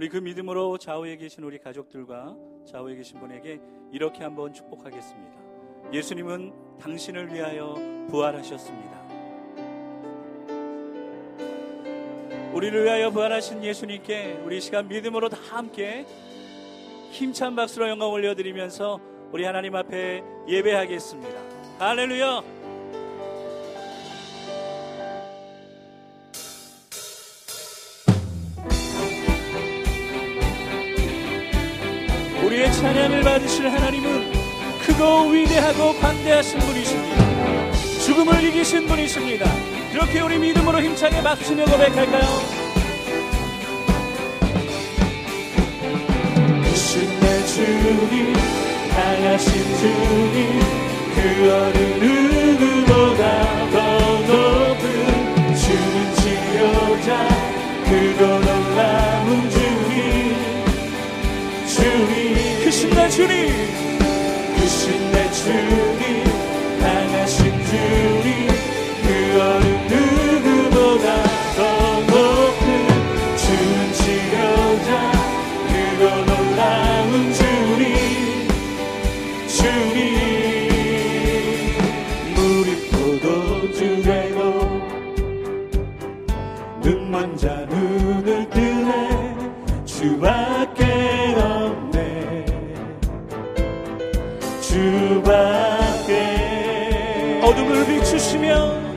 우리 그 믿음으로 좌우에 계신 우리 가족들과 좌우에 계신 분에게 이렇게 한번 축복하겠습니다. 예수님은 당신을 위하여 부활하셨습니다. 우리를 위하여 부활하신 예수님께 우리 시간 믿음으로 다 함께 힘찬 박수로 영광 올려드리면서 우리 하나님 앞에 예배하겠습니다. 할렐루야! 우리의 찬양을 받으실 하나님은 크고 위대하고 관대하신 분이십니다. 죽음을 이기신 분이십니다. 그렇게 우리 믿음으로 힘차게 박수며 고백할까요? 크신 내 주님 강하신 주님 그 어느 누구보다 주님. 크신 내 주님 어둠을 비추시며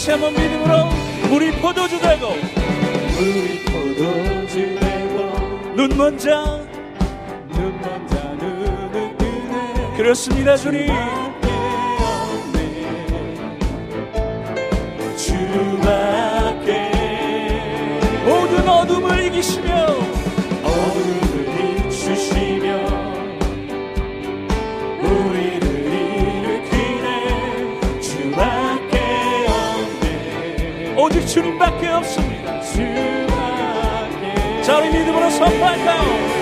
다시 한번 믿음으로 우리 포도주 되고 우리 포도주 되고 눈 먼 자. 눈 먼 자 눈을 뜨네. 그렇습니다 주님 주밖에 자우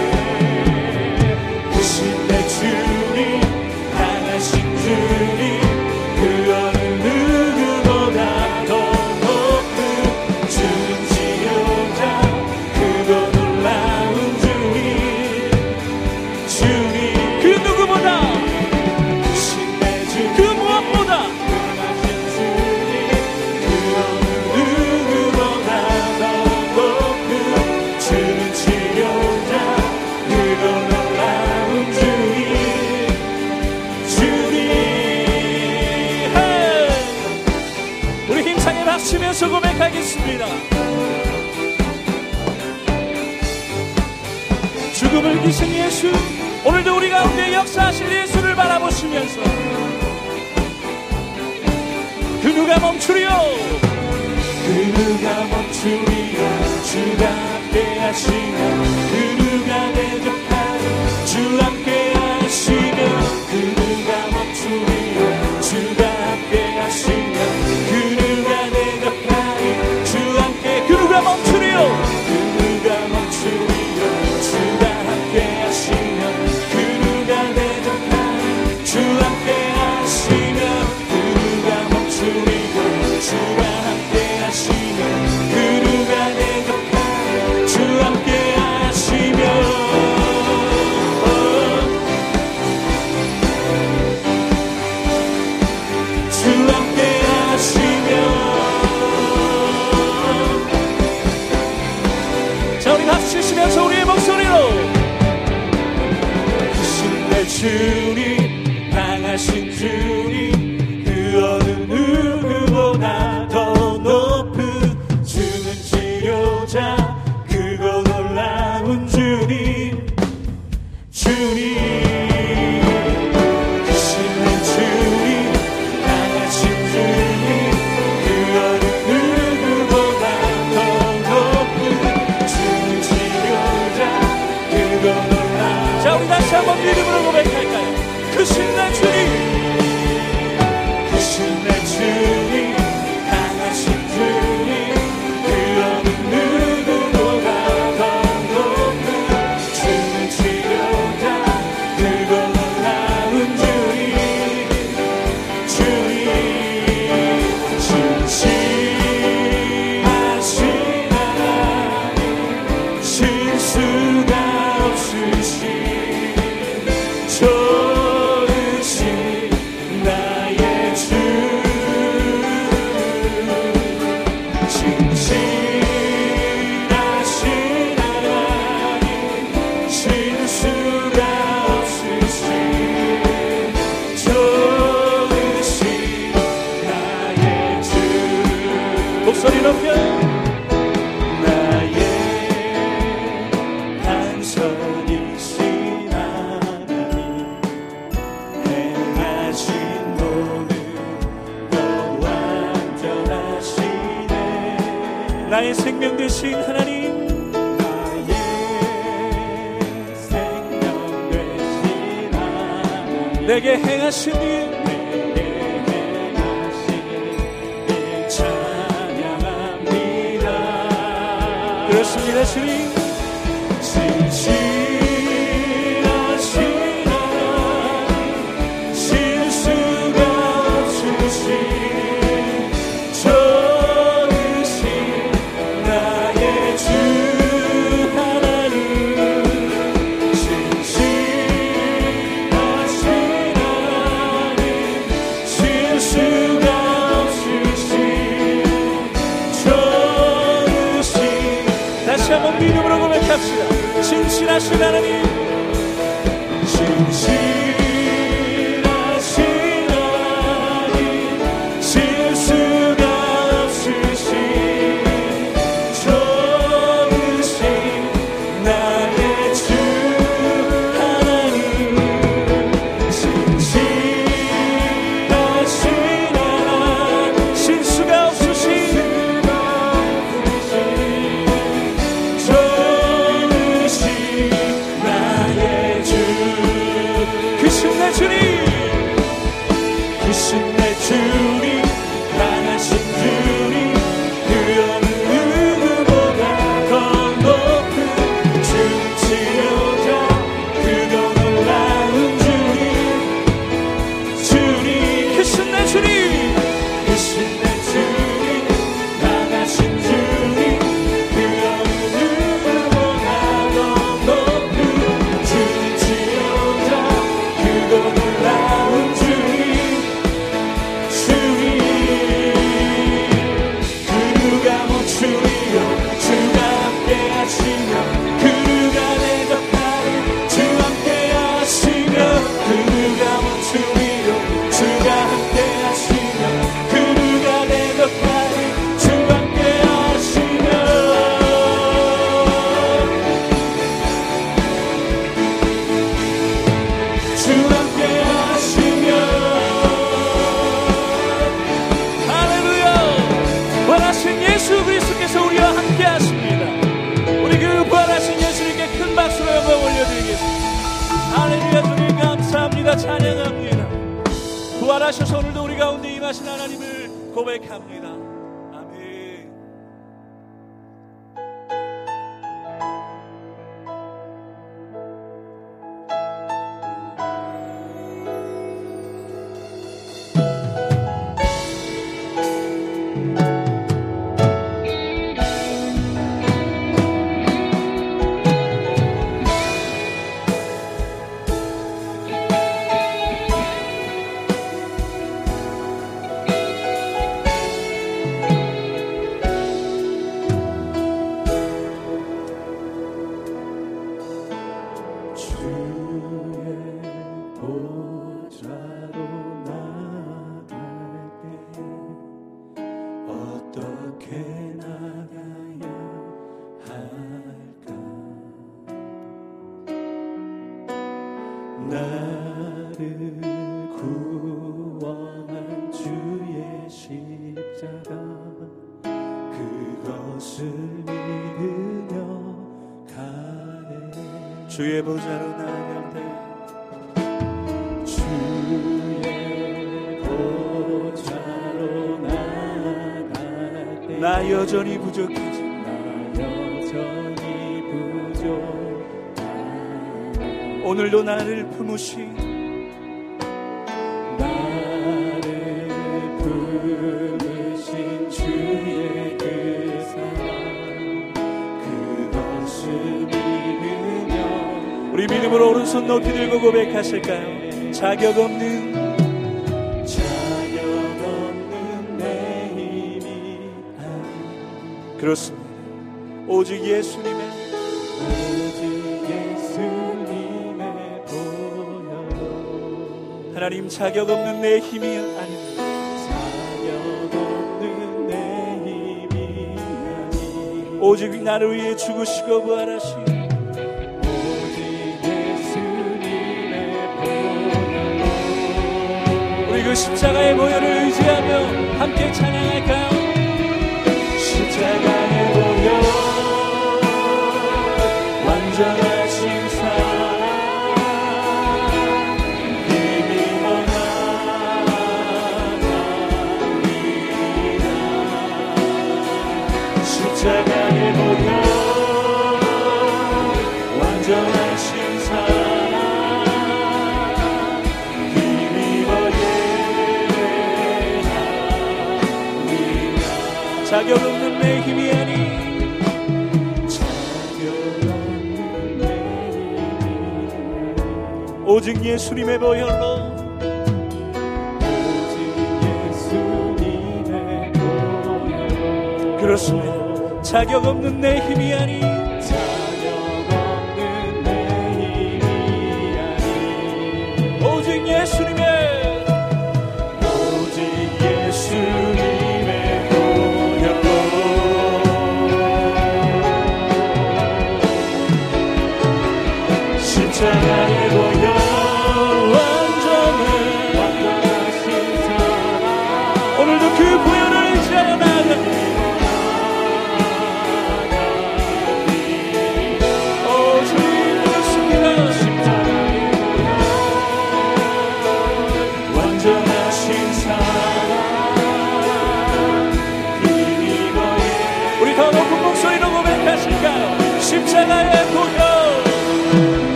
고백하겠습니다. 죽음을 이기신 예수 오늘도 우리 가운데 역사하실 예수를 바라보시면서 그 누가 멈추리요? 그 누가 멈추리요? 주가 함께 하시면 그 누가 대적하리 주 함께 멈 내게 행하신 내게 행하신 일체, 그렇습니다 주님. Daddy. 부활하셔서 오늘도 우리 가운데 임하신 하나님을 고백합니다. 주의 보좌로 나아갈 때 주의 보좌로 나갈 때 나 여전히 부족하지 나 여전히 부족 오늘도 나를 품으신 손 높이 들고 고백하실까요? 자격 없는 자격 없는 내 힘이 그렇습니다. 오직 예수님의 오직 예수님의 보혈 하나님 자격 없는 내 힘이 아니 자격 없는 내 힘이 아니 오직 나를 위해 죽으시고 부활하시고 그 십자가의 보혈을 의지하며 함께 찬양할까요? 십자가의 보혈 완전하신 사랑 이미 원하나이다 십자가 오직 예수님의 보혈로. 오직 예수님의 보혈로. 그렇습니다. 자격 없는 내 힘이 아니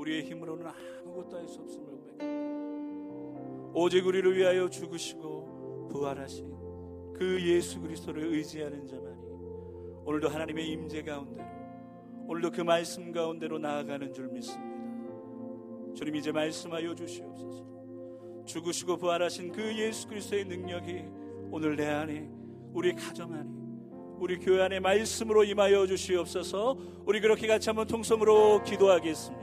우리의 힘으로는 아무것도 할 수 없음을 고백합니다. 오직 우리를 위하여 죽으시고 부활하신 그 예수 그리스도를 의지하는 자만이 오늘도 하나님의 임재 가운데로 오늘도 그 말씀 가운데로 나아가는 줄 믿습니다. 주님 이제 말씀하여 주시옵소서. 죽으시고 부활하신 그 예수 그리스도의 능력이 오늘 내 안에 우리 가정 안에 우리 교회 안에 말씀으로 임하여 주시옵소서. 우리 그렇게 같이 한번 통성으로 기도하겠습니다.